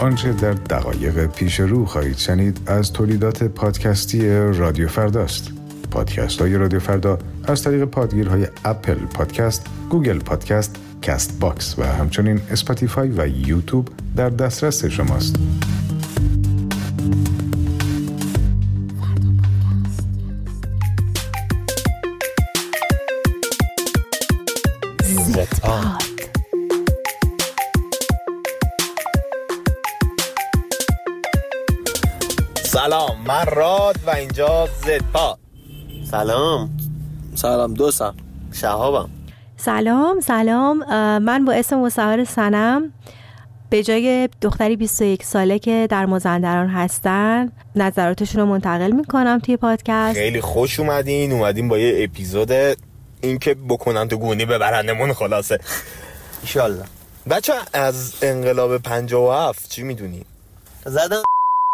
آنچه در دقایق پیش رو خواهید شنید از تولیدات پادکستی رادیو فرداست پادکست های رادیو فردا از طریق پادگیرهای Apple Podcast، Google Podcast، Castbox و همچنین Spotify و یوتیوب در دسترس شماست. من راد و اینجا زدپا. سلام. سلام دوستم. شهابم. سلام سلام. من با اسم مصور سنم به جای دختری 21 ساله که در مازندران هستن نظراتشون رو منتقل می‌کنم توی پادکست. خیلی خوش اومدین. اومدین با یه اپیزود اینکه بکنن تو گونی ببرندمون خلاصه. ایشالله بچه از انقلاب 57 چی می‌دونی؟ زدن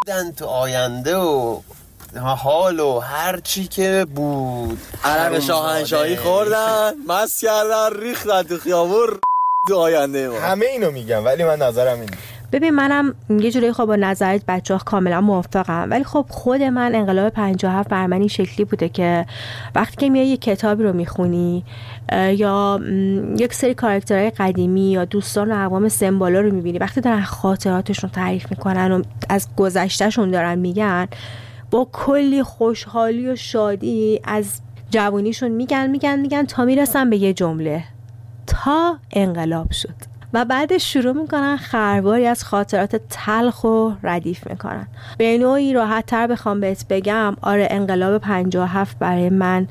دیدن تو آینده و حال و هر چی که بود. عرق شاهنشاهی خوردن مست کردن ریختن تو خیابون تو آینده ما. همه اینو میگم ولی من نظرم اینه. ببین منم یه جوری خب با نظرت بچه ها کاملا موافقم. ولی خب خود من انقلاب 57 بر من این شکلی بوده که وقتی که میای یه کتابی رو می‌خونی یا یک سری کارکترهای قدیمی یا دوستان و اقوام سمبالا رو می‌بینی وقتی دارن خاطراتشون تعریف می‌کنن و از گذشتهشون دارن میگن با کلی خوشحالی و شادی از جوانیشون میگن میگن میگن تا می‌رسن به یه جمله. تا انقلاب شد. و بعدش شروع می‌کنن خرباری از خاطرات تلخ و ردیف می‌کنن. به نوعی راحت تر بخوام بهت بگم آره انقلاب 57 برای من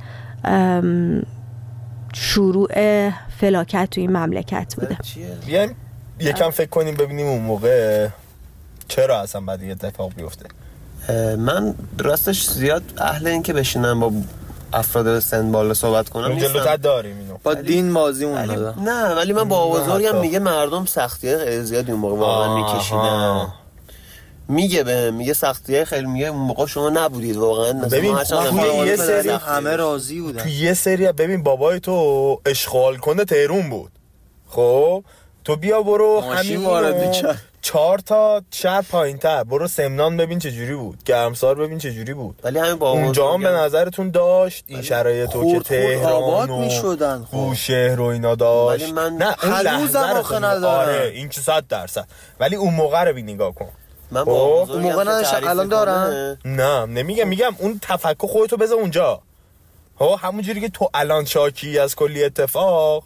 شروع فلاکت تو این مملکت بوده. بیایم یکم فکر کنیم ببینیم اون موقع چرا اصلا بعد این اتفاق بیفته. من راستش زیاد اهل این که بشینم با افراد سن بالا صحبت کنم جلوتر داریم اینو. با دین بازی اون نه ولی من با بزرگم میگه مردم سختی زیادی اون موقع واقعا میکشیدن. میگه به میگه سختی خیلی میگه اون موقع شما نبودید واقعا. ببین یه سری همه راضی بودن. تو یه سری ببین بابای تو اشغال کنه تهرون بود. خب؟ تو بیا برو همین چهار تا شهر پایین تر برو سمنان ببین چه جوری بود. گرمسار ببین چه جوری بود. ولی همین با اونجا هم به نظرتون داشت. این شرایط تو که تهران و می‌شدن بوشهر و اینا داشت. ولی من نه اون لحظه رو آره این که صد درصد. ولی اون موقع رو بی نگاه کن. من با اون موقع نداشت الان دارن؟ نه نمیگم میگم اون تفکر خودتو بذار اونجا. ها همون جوری که تو الان شاکی از کلی اتفاق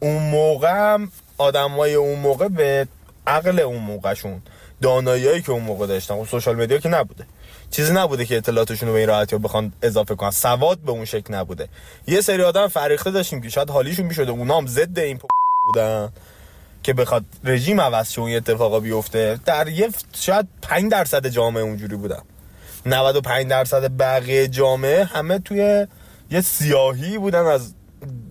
اون موقع هم آدمای اون موقع به عقل اون موقعشون داناییایی که اون موقع داشتن اون سوشال مدیا که نبوده. چیزی نبوده که اطلاعاتشون رو به این راحتی بخوان اضافه کنن. سواد به اون شکل نبوده. یه سری آدم فریخته داشتیم که شاید حالیشون می‌شده. اونا هم ضد این بودن که بخواد رژیم عوض شه اون اتفاقا بیفته. در یه شاید 5 درصد جامعه اونجوری بودن. 95 درصد بقیه جامعه همه توی یه سیاهی بودن از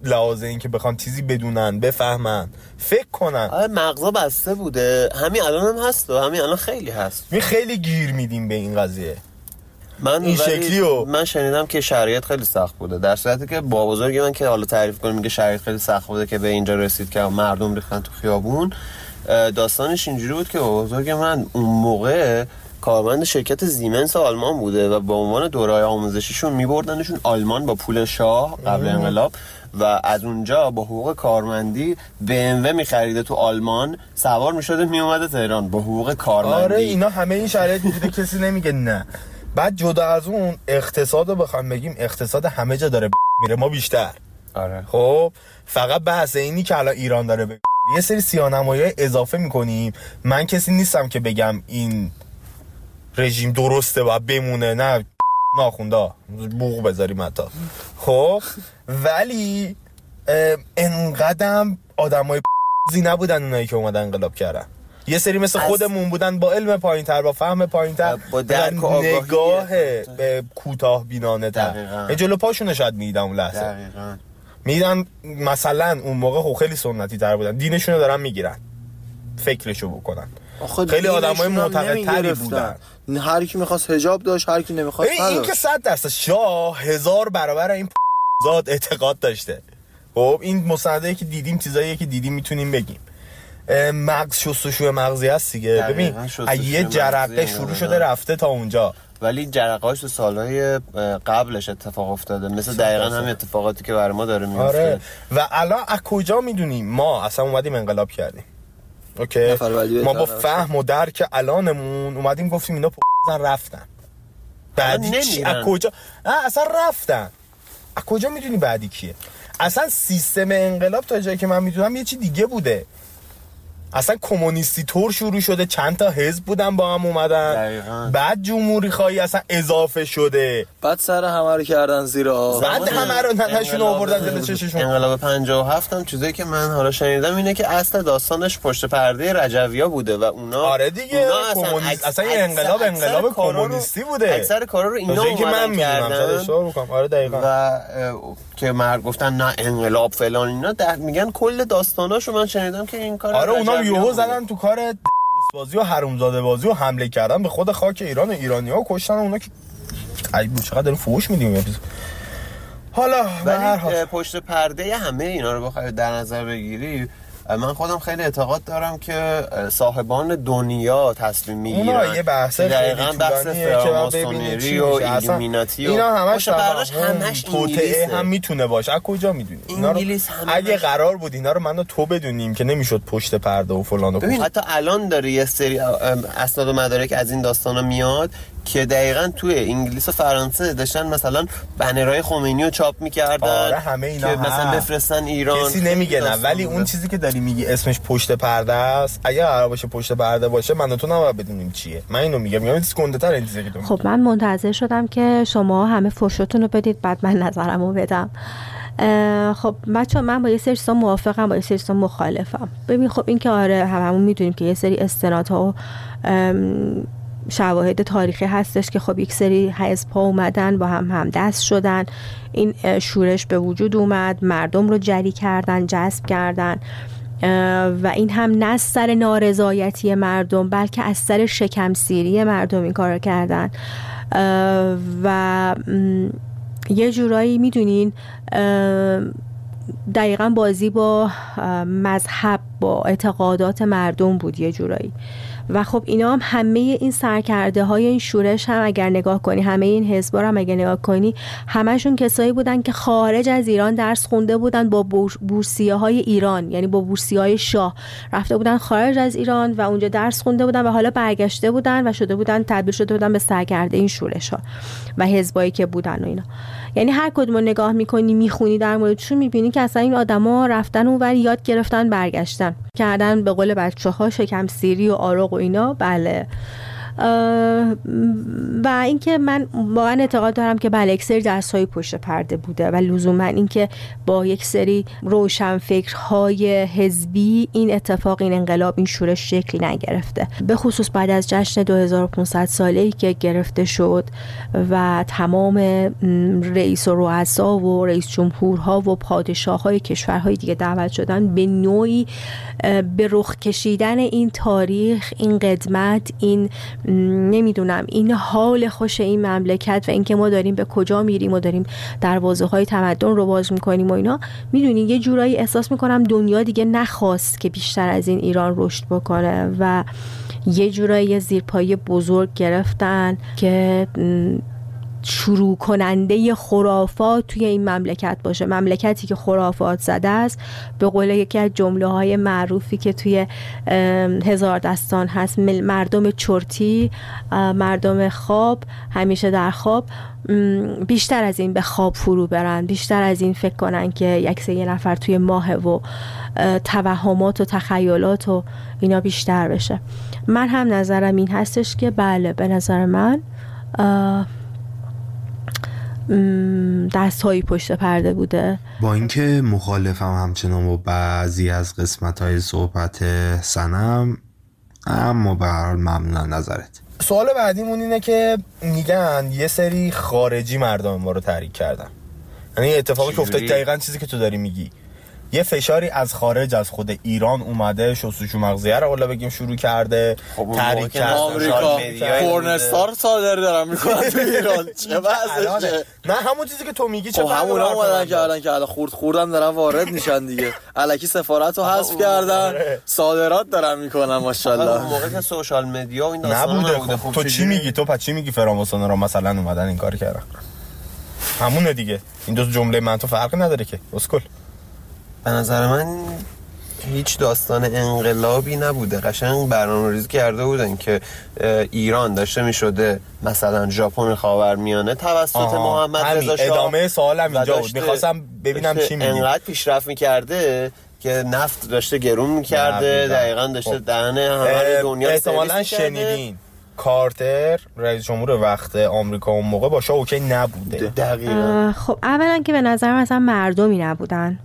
لحاظ این که بخوان چیزی بدونن بفهمن فکر کنن. آره مغزا بسته بوده. همین الان هم هست و همین الان خیلی هست. می خیلی گیر میدیم به این قضیه. من این شکلی و من شنیدم که شرایط خیلی سخت بوده. در صورتی که با بزرگی من که حالا تعریف کنیم میگه شرایط خیلی سخت بوده که به اینجا رسید که مردم ریختن تو خیابون داستانش اینجوری بود که بزرگ من اون موقع کارمند شرکت زیمنس آلمان بوده و با عنوان دورای آموزشیشون میبردنشون آلمان با پول شاه قبل انقلاب و از اونجا با حقوق کارمندی BMW میخریده تو آلمان. سوار می‌شده میومده تهران با حقوق کارمندی. آره اینا همه این شرایط بوده کسی نمیگه نه. بعد جدا از اون اقتصاد رو بخوام بگیم اقتصاد همه جا داره میره ما بیشتر. آره. خب فقط بحث اینی که الان ایران داره ب... یه سری سیانمایی اضافه می‌کنیم. من کسی نیستم که بگم این رژیم درسته و بمونه. نه ناخونده بوق بذاریم حتی. خب ولی انقدم آدم های زی نبودن اونایی که اومدن انقلاب کردن. یه سری مثل خودمون بودن با علم پایین تر با فهم پایین تر با درک و نگاه به کوتاه بینانه تر. جلو پاشونه شاید میدن اون لحظه. میدن مثلا اون موقع خب خیلی سنتی تر بودن. دینشونو دارن می‌گیرن. فکرشو بکنن. خیلی آدم های معتقد تری بودن. هر کی می‌خواست حجاب داشت هر کی نمی‌خواست ببین این که صد درصد شاه هزار برابر این زاد اعتقاد داشته. خب این مصنده که دیدیم چیزایی که دیدیم می‌تونیم بگیم. مغز شستشوی مغزی هست دیگه. ببین یه جرقه شروع. شده رفته تا اونجا. ولی جرقهاش تو سالهای قبلش اتفاق افتاده. مثل دقیقا همین اتفاقاتی که برای ما داره میفته آره. و الان از کجا می‌دونیم؟ ما اصلا اومدیم انقلاب کردیم. اوکی. ما با فهم و درک الانمون اومدیم گفتیم اینا زن رفتن. بعدی چی. از کجا؟ اصلا رفتن. از کجا می‌دونی بعدی کیه؟ اصلا سیستم انقلاب تا جایی که من می‌دونم یه چی دیگه بوده. اصلا کمونیستی طور شروع شده چند تا حزب بودن با هم اومدن. دقیقاً. بعد جمهوری خواهی اصلا اضافه شده. بعد سر همه رو کردن زیر آب. بعد همه رو ننشون آوردن جلو چششون. انقلاب 57 هم چیزایی که من حالا شنیدم اینه که اصل داستانش پشت پرده رجویا بوده و اونا آره دیگه، اونا اصلا این اکثر- انقلاب انقلاب کمونیستی بوده. اکثر کارا رو اینا جایی که من اومدن کردن. آره دقیقاً. و که مرد گفتن نه انقلاب فلان اینا در میگن کل داستاناشو من شنیدم که این کار آره اونا یوهو. زدن تو کار بازی و حرومزاده بازی و حمله کردن به خود خاک ایران و ایرانی ها کشتن اونا که ای چقدر داریم فوش میدیم حالا ولی پشت پرده همه اینا رو بخوای در نظر بگیری من خودم خیلی اعتقاد دارم که صاحبان دنیا تصمیم می‌گیرن. اونا یه بحث دقیقا بحث فراماسونری و ایلومیناتی اینا همش توهم، همش انگلیسه. هم می‌تونه باشه. از کجا می‌دونی انگلیس همش- اگه قرار بود اینا رو من و تو بدونیم که نمی‌شد پشت پرده و فلان و. حتی الان داره یه سری اسناد و مدارک از این داستانا میاد که دقیقا توی انگلیس و فرانسه داشتن مثلا بنرهای خمینی رو چاپ می‌کردن آره، همه اینا که مثلا. بفرستن ایران کسی نمیگه نه ولی. اون چیزی که داری میگی اسمش پشت پرده است اگه قرار باشه پشت پرده باشه من و تو نباید بدونیم چیه من اینو میگم میگم چیز گنده تر این چیزی که. خب من منتظر شدم که شما همه فرشتون رو بدید بعد من نظرم رو بدم خب بچه من با یه سری چیزا موافقم با یه سری چیزا مخالفم ببین خب این که آره هممون می‌دونیم که یه سری استنادها و شواهد تاریخی هستش که خب یک سری حزب ها اومدن با هم هم دست شدن. این شورش به وجود اومد مردم رو جری کردن جذب کردن. و این هم نه از سر نارضایتی مردم بلکه از سر شکمسیری مردم این کار رو کردن و یه جورایی می‌دونین دقیقا بازی با مذهب با اعتقادات مردم بود یه جورایی. و خب اینا هم همه این سرکرده های این شورش هم اگر نگاه کنی همه این حزبا رو هم اگر نگاه کنی همشون کسایی بودن که خارج از ایران درس خونده بودن با بور- بورسیه های ایران یعنی با بورسیه های شاه. رفته بودن خارج از ایران و اونجا درس خونده بودن و حالا برگشته بودن و شده بودن تبدیل شده بودن به سرکرده این شورش ها و حزبایی که بودن و اینا. یعنی هر کدوم رو نگاه می‌کنی می‌خونی در موردشون می‌بینی که اصلا این آدما رفتن اونور یاد گرفتن برگشتن. کردن به قول بچه ها شکم سیری و آرق و اینا. بله. و اینکه من واقعا اعتقاد دارم که بله یک سری درس پشت پرده بوده و لزوما اینکه با یک سری روشن فکرهای حزبی این اتفاق این انقلاب این شورش شکل نگرفته. به خصوص بعد از جشن 2500 ساله ای که گرفته شد و تمام رئیس و رؤسا و رئیس جمهورها و پادشاه های کشورهای دیگه دعوت شدن به نوعی به رخ کشیدن این تاریخ این قدمت این نمی‌دونم. این حال خوش این مملکت و اینکه ما داریم به کجا میریم و داریم دروازه های تمدن رو باز می‌کنیم و اینا می‌دونی یه جورایی احساس می‌کنم دنیا دیگه نخواست که بیشتر از این ایران رشد بکنه و یه جورایی زیرپایی بزرگ گرفتن که شروع کننده خرافات توی این مملکت باشه. مملکتی که خرافات زده است به قول یکی از جمله های معروفی که توی هزار دستان هست مردم چرتی مردم خواب همیشه در خواب بیشتر از این به خواب فرو برن. بیشتر از این فکر کنن که یک یه نفر توی ماه و توهمات و تخیلات و اینا بیشتر بشه. من هم نظرم این هستش که بله به نظر من اه، م، دست هایی پشت پرده بوده. با اینکه مخالفم همچنان با بعضی از قسمت های صحبت سنم اما به هر حال ممنون نظرت. سوال بعدیمون اینه که میگن یه سری خارجی مردم ما رو تحریک کردن. یعنی اتفاقی که افتاد؟ دقیقا چیزی که تو داری میگی. یه فشاری از خارج از خود ایران اومده شستشو مغزیه رو حالا بگیم شروع کرده خب تحریک کرده. آمریکا پورنستار صادر دارن می‌کنن تو ایران. چه الانه. وضعشه نه همون چیزی که تو میگی چه خب با اومدن که الان که الان خورد خوردم دارن وارد میشن دیگه. الکی سفارت رو حذف کردن. آره. صادرات دارن می‌کنن ماشاءالله. موقع که سوشال مدیا و این نبوده خب. تو چی؟ میگی؟ تو پس چی میگی؟ فراموسانا رو مثلا اومدن این کار کردن. همونه دیگه. این دو جمله من تو فرقی نداره که. اسکل. به نظر من هیچ داستان انقلابی نبوده قشنگ برنامه ریزی کرده بودن که ایران داشته می شده مثلا ژاپن خاورمیانه توسط آها، محمد. رضا شاه ادامه سوالم و اینجا بود. می‌خواستم ببینم چی میگی. انقدر پیشرفت می‌کرده که نفت داشته گرون می‌کرده دقیقاً. داشته خب. دهنه همه دنیا احتمالا. شنیدین کارتر رئیس جمهور وقت آمریکا اون موقع با شاه اوکی نبوده دقیقا خب اولا که به نظر من اصلا مردمی نبودن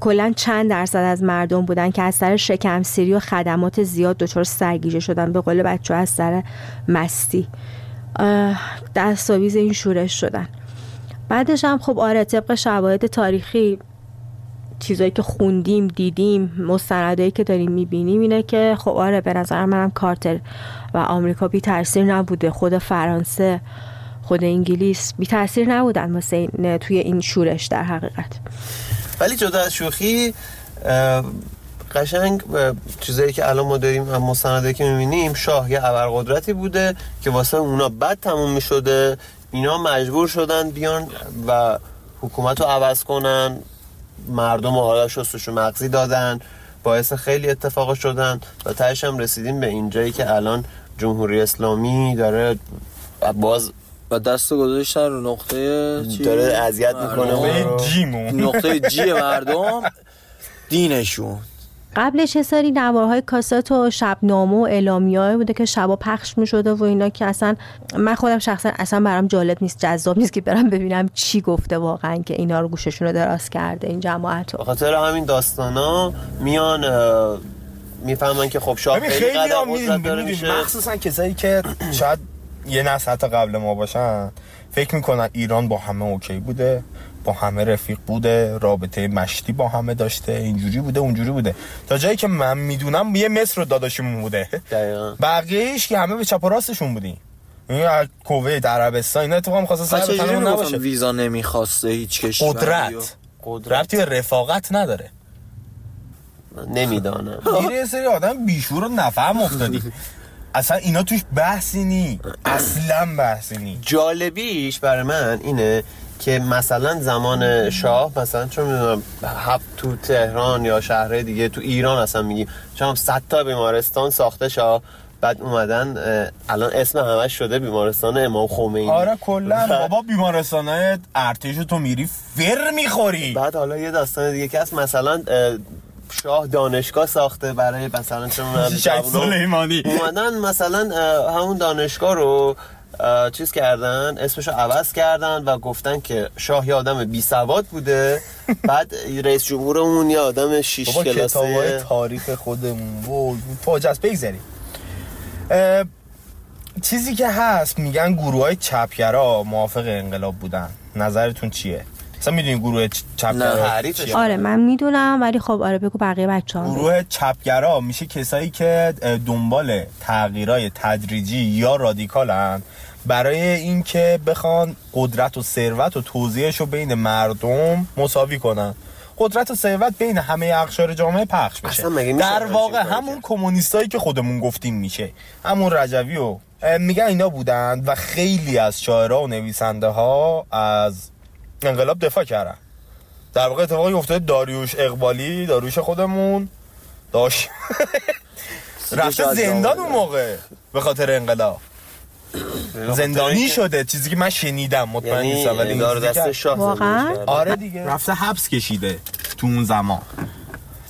کلا چند درصد از مردم بودن که از سر شکم سیری و خدمات زیاد دچار سرگیجه شدن به قول بچه از سر مستی. دستاویز این شورش شدن. بعدش هم خب آره طبق شواهد تاریخی چیزایی که خوندیم دیدیم مستندایی که داریم می‌بینیم اینه که خب آره به نظر منم کارتر و آمریکا بی تاثیر نبوده. خود فرانسه خود انگلیس بی تاثیر نبودن این- توی این شورش در حقیقت. ولی جدا از شوخی قشنگ چیزایی که الان ما داریم هم مستندایی که می‌بینیم شاه یه ابرقدرتی بوده که واسه اونا بد تموم می‌شده اینا مجبور شدن بیان و حکومت رو عوض کنن مردم رو حالا شستشو مغزی دادن باعث خیلی اتفاق شدن و تهش هم رسیدیم به اینجایی که الان جمهوری اسلامی داره باز و دست رو گذاشتن رو نقطه چی؟ داره اذیت می‌کنه. جیمون. نقطه جی مردم دینشون. قبلش یه سری نوارهای کاسات و شبنامه و اعلامیه بوده که شبا پخش می شده و اینا که اصلا من خودم شخصا اصلا برام جالب نیست جذاب نیست که برم ببینم چی گفته واقعا که اینا رو گوششون رو دراز کرده این جماعت رو. به خاطر همین داستانا میان می‌فهمن که خب شاه خیلی قدر داره میشه. مخصوصا کسایی که شاید یه نسل حتی قبل ما باشن فکر می‌کنن ایران با همه اوکی بوده با همه رفیق بوده رابطه مشتی با همه داشته اینجوری بوده اونجوری بوده. تا جایی که من می‌دونم یه مصر و داداشمون بوده. دقیقا. بقیهش که همه به چپ و راستشون بودیم. این از کویت عربستان اینا اتفاقا می‌خواستن سر نباشه. ویزا نمی‌خواسته هیچ کشوری قدرت. قدرت. به رفاقت نداره. نمی‌دانم. یه سری آدم بیشور و نفهم افتادی. اصلا اینا توش بحثی نی اصلا بحثی نی. جالبیش برای من اینه که مثلا زمان شاه مثلا چون می‌دونم هفت تو تهران یا شهرهای دیگه تو ایران اصلا میگیم. چون 100 تا بیمارستان ساخته شاه بعد اومدن الان اسم همش شده بیمارستان امام خمینی. آره کلا. بابا بیمارستان ارتش تو میری فر می‌خوری. بعد حالا یه داستان دیگه که هست مثلا شاه دانشگاه ساخته برای مثلا چون سلیمانی اومدن مثلا همون دانشگاه رو چیز کردن اسمشو عوض کردن و گفتن که شاه یه آدم بی سواد بوده. بعد رئیس جمهورمون یه آدم شیش بابا کلاسه. تاریخ خودمون. وای فاجعه است بگذاریم. چیزی که هست میگن گروه های چپگرا موافق انقلاب بودن. نظرتون چیه؟ مثلا می‌دونی گروه چپگرا تعریفش چیه؟ آره من می‌دونم ولی خب آره بگو بقیه بچه ها گروه چپگرا میشه کسایی که دنبال تغییرای تدریجی یا رادیکالن. برای اینکه بخوان قدرت و ثروت و توزیعش رو بین مردم مساوی کنن. قدرت و ثروت بین همه اقشار جامعه پخش میشه. در واقع همون؟ کمونیستایی که خودمون گفتیم میشه. همون رجوی و میگن اینا بودند و خیلی از شاعرها و نویسنده ها از انقلاب دفاع کردن. در واقع اتفاقی افتاده داریوش اقبالی داریوش خودمون داشت رفته زندان. اون موقع به خاطر انقلاب. زندانی شده چیزی که من شنیدم مطمئن یعنی نیستم ولی دار دست شاه. آره دیگه. رفته حبس کشیده تو اون زمان.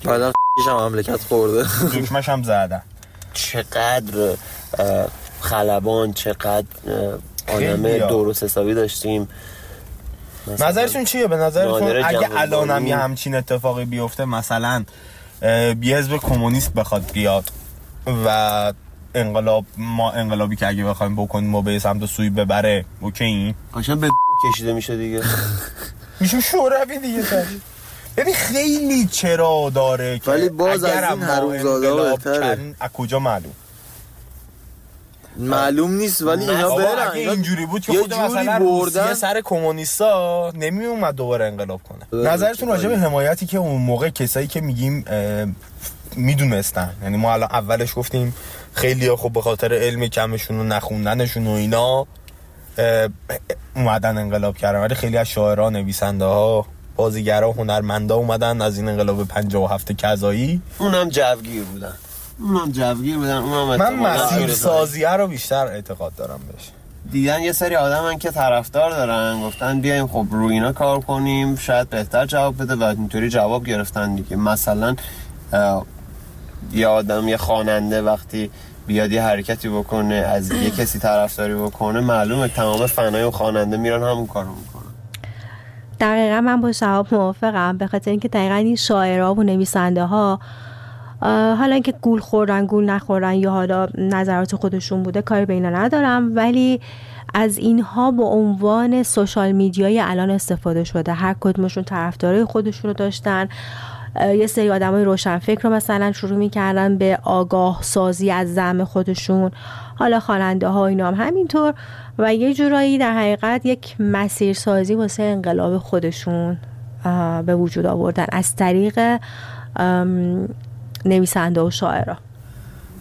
بعدا هم مملکت خورده. دکمش هم زدن. چقدر خلبان چقدر آدم. درست حسابی داشتیم. نظرشون چیه؟ به نظرشون نادر اگه. الانم یه همچین اتفاقی بیفته مثلا یه حزب کمونیست بخواد بیاد و انقلاب ما انقلابی که اگه بخوایم بکنیم ما به سمت سوی ببره اوکی؟ قشنگ به کشیده میشه دیگه. میشه شوروی دیگه سری ببین خیلی چرا داره که ولی باز از این انقلاب بهتره. از کجا معلوم؟ معلوم نیست ولی اینا برن. اگه اینجوری بود که یه خود مثلا بردن. سر کمونیستا نمی اومد دوباره انقلاب کنه. بله، نظرتون راجع به حمایتی که اون موقع کسایی که میگیم می‌دونستن. یعنی ما الان اولش گفتیم خیلی خب به خاطر علم کمشون و نخوندنشون و اینا اومدن انقلاب کردن. ولی خیلی از شاعرها نویسنده ها بازیگرا هنرمندا اومدن از این انقلاب 57 کذایی. اونم جوگیر بودن. اونم جوگیر بودن اونم من مسیر. سازیه رو بیشتر اعتقاد دارم بهش. دیدن یه سری آدمن که طرفدار دارن گفتن بیایم خب روی اینا کار کنیم شاید بهتر جواب بده و اینطوری جواب گرفتن دیگه. مثلا یه آدم یه خواننده وقتی بیاد یه حرکتی بکنه از یه کسی طرفداری بکنه معلومه تمام فنای اون خواننده میرن همون کارو می‌کنن. دقیقا من با شهاب موافقم به خاطر اینکه دقیقا این شاعرها و نویسنده ها حالا اینکه گول خوردن گول نخوردن یا حالا نظرات خودشون بوده کاری به اینا ندارم. ولی از اینها به عنوان سوشال میدیای الان استفاده شده. هر کدومشون طرفدارای خودشون رو داشتن یه سری آدمای روشنفکر رو مثلا شروع می‌کردن به آگاه سازی از زعم خودشون. حالا خواننده ها اینا هم همینطور. و یه جورایی در حقیقت یک مسیر سازی واسه انقلاب خودشون به وجود آوردن. از طریق نویسنده و شاعرها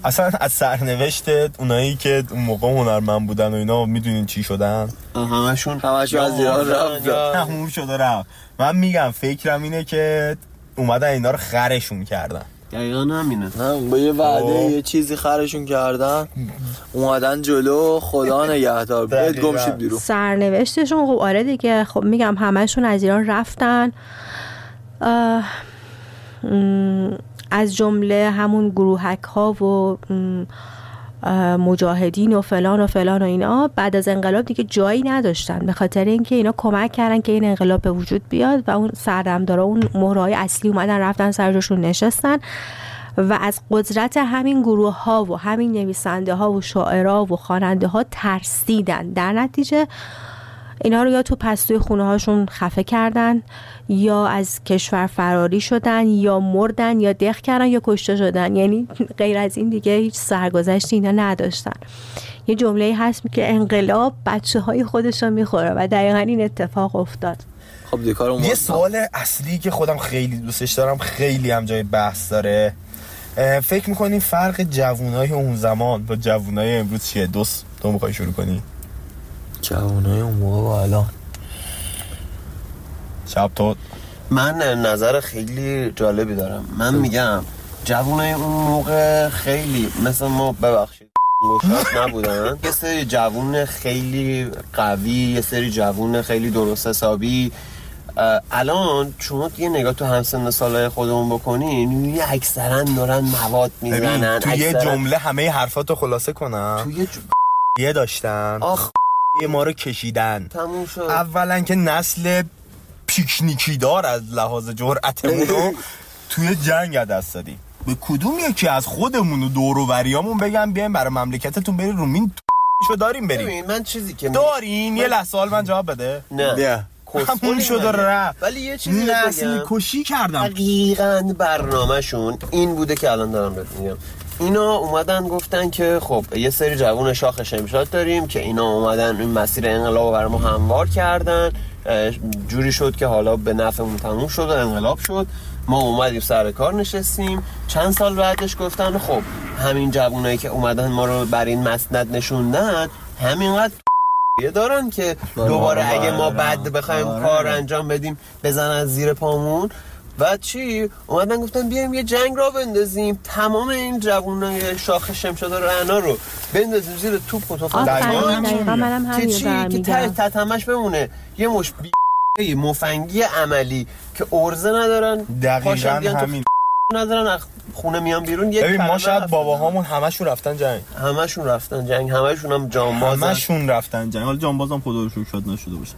اصلا از سرنوشت اونایی که اون موقع هنرمند بودن و اینا می‌دونین چی شدن؟ همشون همشون از ایران رفتن. تموم شده رفت. من میگم فکرم اینه که اومدن اینا رو خرشون کردن. دقیقا همینه. هم با یه وعده خب. یه چیزی خرشون کردن اومدن جلو خدا نگهدار. دقیقاً. گم شید بیرون. سرنوشتشون خب آره دیگه. خب میگم همشون از ایران رفتن. م، از جمله همون گروهک ها و مجاهدین و فلان و فلان و اینا بعد از انقلاب دیگه جایی نداشتن. به خاطر اینکه اینا کمک کردن که این انقلاب به وجود بیاد و اون سردمدارا اون مهرهای اصلی اومدن رفتن سر جاشون نشستن. و از قدرت همین گروه ها و همین نویسنده ها و شاعرها و خواننده ها ترسیدن. در نتیجه اینا رو یا تو پستوی خونه هاشون خفه کردن یا از کشور فراری شدن یا مردن یا دق کردن یا کشته شدن. یعنی غیر از این دیگه هیچ سرگذشتی اینا نداشتن. یه جمله هست که انقلاب بچه های خودش رو می‌خوره و دقیقا این اتفاق افتاد. خب یه سوال اصلی که خودم خیلی دوستش دارم خیلی هم جای بحث داره. فکر می‌کنین فرق جوونای اون زمان با جوونای امروز چیه؟ دوست تو می‌خوای شروع کنی؟ جوانای اون موقع و الان. شب تو. من نظر خیلی جالبی دارم. من میگم جوونای اون موقع خیلی مثل ما ببخشید گشاد نبودن. یه سری جوون خیلی قوی یه سری جوون خیلی درست حسابی. الان شما یه نگاه تو همسن سالهای خودمون بکنین یه اکثرا دارن مواد می‌زنن تو یه جمله همه حرفاتو خلاصه کنم. توی ج... یه داشتن. آخ. یه ما رو کشیدن. تموم شد. اولا که نسل پیکنیکی دار از لحاظ جرأتمون رو توی جنگ دست دادیم. به کدوم یکی از خودمون و دور و بریامون بگم بیایم برای مملکتتون بریم رومین شو داریم بریم. من چیزی که داریم یه لحظه حال من جواب بده. نه. همون شد و رفت. ولی یه چیزی نسل. کشی کردم. دقیقا برنامهشون این بوده که الان دارم بهت میگم. اینا اومدن گفتن که خب یه سری جوون شاخ شمشاد داریم که اینا اومدن این مسیر انقلاب برای ما هموار کردن. جوری شد که حالا به نفعمون تموم شد و انقلاب شد. ما اومدیم سر کار نشستیم. چند سال بعدش گفتن خب همین جوونایی که اومدن ما رو بر این مسند نشوندن همینقدر یه دارن که دوباره اگه ما بعد بخوایم کار انجام بدیم بزن از زیر پامون. و چی؟ اومدن گفتن بیایم یه جنگ را بندازیم. تمام این جوانای شاخ شمشاد و رعنا رو بندازیم زیر توپ و تفنگ که چی؟ که ته تتمش بمونه. یه مش بی مفنگی عملی که ارزه ندارن. دقیقا همین. ندارن. از خونه میان بیرون. یک ببین ما شاید باباهامون همشون رفتن جنگ. همشون رفتن جنگ. همشون هم جانبازن همشون رفتن جنگ. حالا جانبازم خدا رو شکر شاید نشده باشه.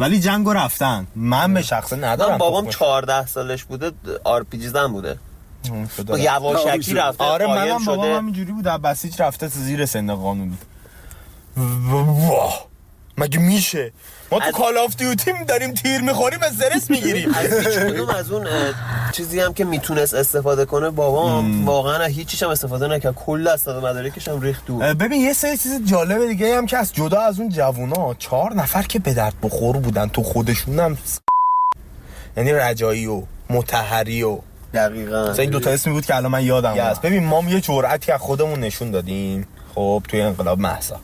ولی جنگو رفتن. من به شخصه ندارم من بابام تخمش. 14 سالش بوده آر پی جی زن بوده. یواشکی رفته آره منم بابام شده. همینجوری بود از بسیج رفته زیر سن قانونی واه. مگه میشه؟ ما تو Call of Duty داریم تیر می‌خوریم استرس می‌گیریم. از کدوم از اون چیزی هم که می‌تونست استفاده کنه بابام واقعا هیچیش هم استفاده نکرد. کل اسناد مدارکش هم ریخت دور. ببین یه سری چیز جالب دیگه هم که از جدا از اون جوونا چهار نفر که به درد بخور بودن تو خودشون هم یعنی رجایی و متحری و دقیقاً. مثلا این دوتا اسمی بود که الان من یادم هست ببین ما یه جرأتی از خودمون نشون دادیم. خب توی انقلاب محسا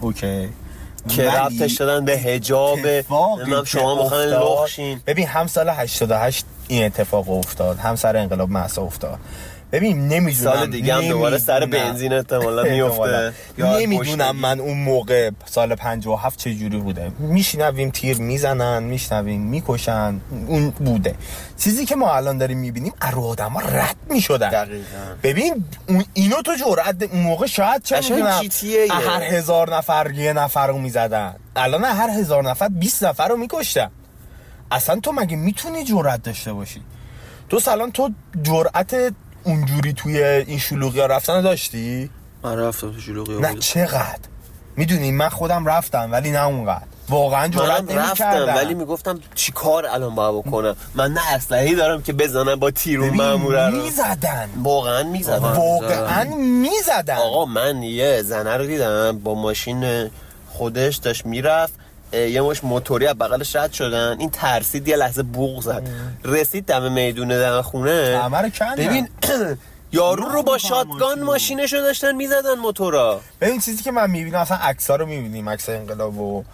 اوکی. که ربطش دادن به که شما می‌خواین افتاد- لخشین ببین هم سال 88 این اتفاق افتاد هم سر انقلاب محسا افتاد. ببین نمی‌دونم سال دیگه هم دوباره سر بنزین احتمالا میفته نمی‌دونم من اون موقع سال 57 چه جوری بوده. میشنویم تیر می‌زنن میشنویم می‌کشن. اون بوده. چیزی که ما الان داریم می‌بینیم ارو آدم ها رد می‌شدن. دقیقاً. ببین اون اینو تو جرأت اون موقع شاید چه می‌دونم. هر هزار نفر یه نفر رو می‌زدن. الان هر هزار نفر 20 نفر رو میکشتن. اصلا تو مگه می‌تونی جرأت داشته باشی؟ تو سلام تو جرأت اونجوری توی این شلوغی ها رفتن داشتی؟ من رفتم تو شلوغی نه چقدر؟ می‌دونی من خودم رفتم ولی نه اونقدر. واقعا جرأت منم رفتم نمی‌کردم. ولی می‌گفتم چی کار الان باید بکنم؟ من نه اسلحه‌ای دارم که بزنم با تیرون ببین، ماموره رو. می‌زدن. واقعا می‌زدم واقعا می‌زدن. آقا من یه زنه رو دیدم با ماشین خودش داشت می‌رفت. یه مش موتوری از بغلش رد شدن. این ترسید یه لحظه بوق زد. رسید دم میدون دم خونه. ببین یارو رو با شاتگان ماشینشو داشتن می‌زدن موتورا. ببین چیزی که من می‌بینم اصلا عکس رو می‌بینیم عکس انقلاب و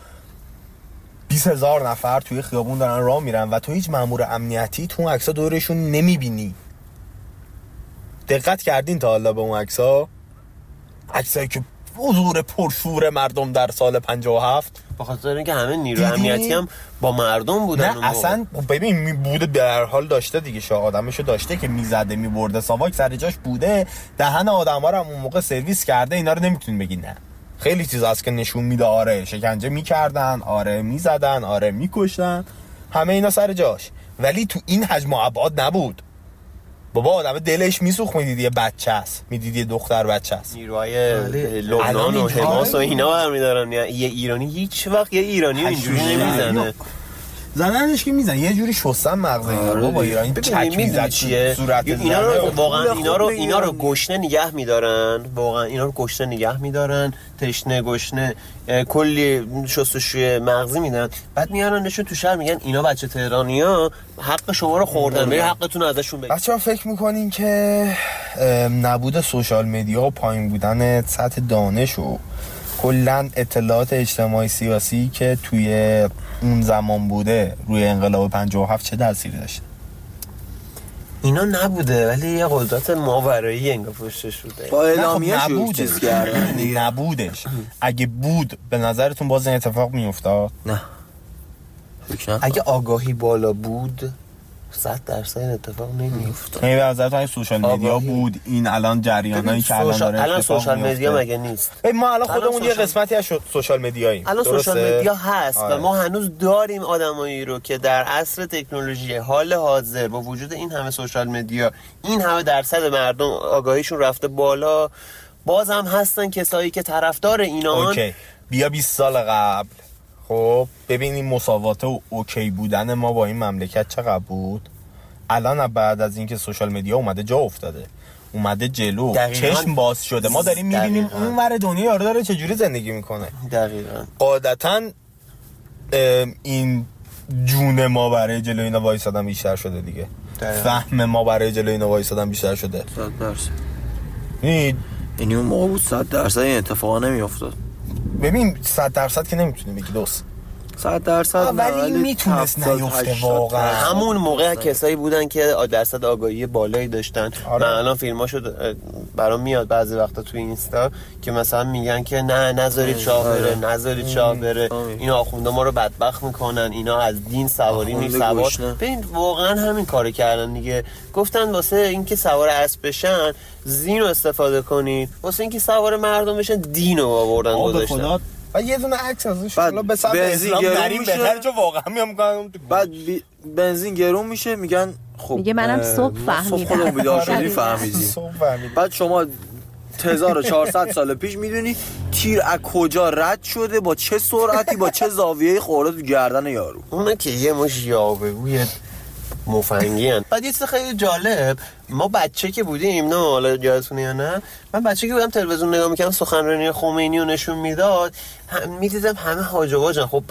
20 هزار نفر توی خیابون دارن راه میرن و تو هیچ مامور امنیتی تو اون عکس دورشون نمی‌بینی. دقت کردین تا حالا به اون عکس ها عکسایی که حضور پرشور مردم در سال 57 به خاطر اینکه همه نیرو؟ امنیتی هم با مردم بودن نه. اصلا ببین می بوده در حال داشته دیگه شاه آدمشو داشته که می‌زده میبرده. ساواک سر جاش بوده دهن آدم ها رو هم اون موقع سرویس کرده اینا رو نمی‌تونی بگی نه. خیلی چیز هست که نشون میده. آره شکنجه می‌کردن آره می‌زدن آره میکشتن. همه اینا سر جاش. ولی تو این حجم و ابعاد نبود. بابا آدم دلش میسوخت می‌دید یه بچه است می‌دید یه دختر بچه است. نیروهای بله. لبنان و حماس و نیست. اینا برمیدارن. یه ایرانی هیچ وقت یه ایرانی اینجوری نمی‌زنه. زدنش که میزن یه جوری شستن مغز اینا. رو بابا ایرانی چک می‌زد چیه؟ صورت اینا رو. واقعا اینا رو اینا رو. گشنه نگه میدارن. واقعا اینا رو گشنه نگه میدارن. تشنه گشنه کلی شستشوی مغزی میدن. بعد میارنشون تو شهر میگن اینا بچه تهرانیا حق شما رو خوردن. برید حقتون رو ازشون بگیر بچه ها فکر می‌کنین که نبود سوشال مدیا و پایین بودن سطح دانش و کلا اطلاعات اجتماعی سیاسی که توی اون زمان بوده روی انقلاب 57 چه تأثیری داشته اینا نبوده ولی یه قدرت ماورایی انگار پشتش بوده با نه، خب اعلامیه شروع نبودش. چیز کردن دیگه. نبودش اگه بود به نظرتون باز این اتفاق میافتاد نه. اگه آگاهی بالا بود صد درصد این اتفاق نمیافتاد یعنی به اگه سوشال مدیا. بود این الان جریانایی که الان داره الان سوشال. مدیا مگه نیست ما الان خودمون یه قسمتی از social media ییم الان؟ social media هست آره. و ما هنوز داریم آدمایی رو که در عصر تکنولوژی حال حاضر با وجود این همه social media این همه درصد مردم آگاهیشون رفته بالا باز هم هستن کسایی که طرفدار اینان okay بیا 20 سال قبل خب ببینیم مساوات و okay بودن ما با این مملکت چقدر بود؟ الان بعد از اینکه social media اومده جا افتاده. اومده جلو. دقیقاً. چشم باز شده. ما داریم می‌بینیم. اون ور دنیا یارو داره چجوری زندگی می‌کنه؟ دقیقا. قاعدتا ام، این جون ما برای جلو اینا وایسادن بیشتر شده دیگه. دقیقاً. فهم ما برای جلو اینا وایسادن بیشتر شده. صد درصد. یعنی یعنی اون موقع بود صد درصد این اتفاقا نمیافتاد. ببین صد درصد که نمی‌تونی بگی دوست. صد درصد نه، ولی می‌تونست 70 نیفته 80 واقعا. همون موقع کسایی بودن که درصد آگاهی بالایی داشتن آره. من الان فیلماشو برام میاد بعضی وقتا توی اینستا که مثلا میگن که نه نذارید شاه بره. نذارید شاه بره آره. این آخونده ما رو بدبخت می‌کنن اینا از دین سواری می سوار. ببین واقعا همین کارو کردن دیگه گفتن واسه اینکه سوار اسب بشن زین رو استفاده کنید واسه اینکه سوار مردم بشن دین رو آوردن گذاشتن و یه دونه عکس ازش بعد حالا به سمت بنزین اسلام میشه. بهتر چون واقعا میام بعد بی... بنزین گرون میشه میگن خب میگه منم صبح فهمیدم. صبح خودمون بیدار شدیم آره. فهمیدیم. بعد شما 1400 سال پیش می‌دونی تیر از کجا رد شده با چه سرعتی با چه زاویه خورده تو گردن یارو اونه که یه مش یاوه‌گوی مفنگی هن. بعد یه چیز خیلی جالب ما بچه که بودیم نه حالا یادتونه یا نه من بچه که بودم تلویزیون نگاه می‌کردم سخنرانی خمینی رو نشون می‌داد هم می‌دیدم همه واجن خب